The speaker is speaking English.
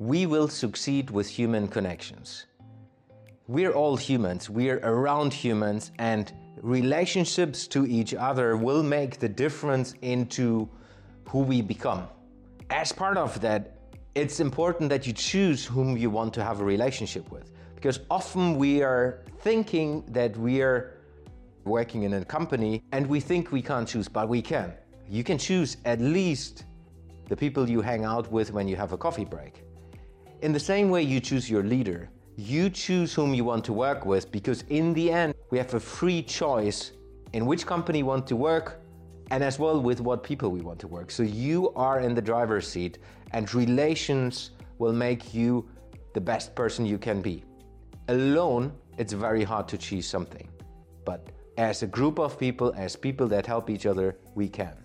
We will succeed with human connections. We're all humans, we're around humans, and relationships to each other will make the difference into who we become. As part of that, it's important that you choose whom you want to have a relationship with. Because often we are thinking that we are working in a company and we think we can't choose, but we can. You can choose at least the people you hang out with when you have a coffee break. In the same way you choose your leader, you choose whom you want to work with because in the end, we have a free choice in which company we want to work and as well with what people we want to work. So you are in the driver's seat and relations will make you the best person you can be. Alone, it's very hard to choose something. But as a group of people, as people that help each other, we can.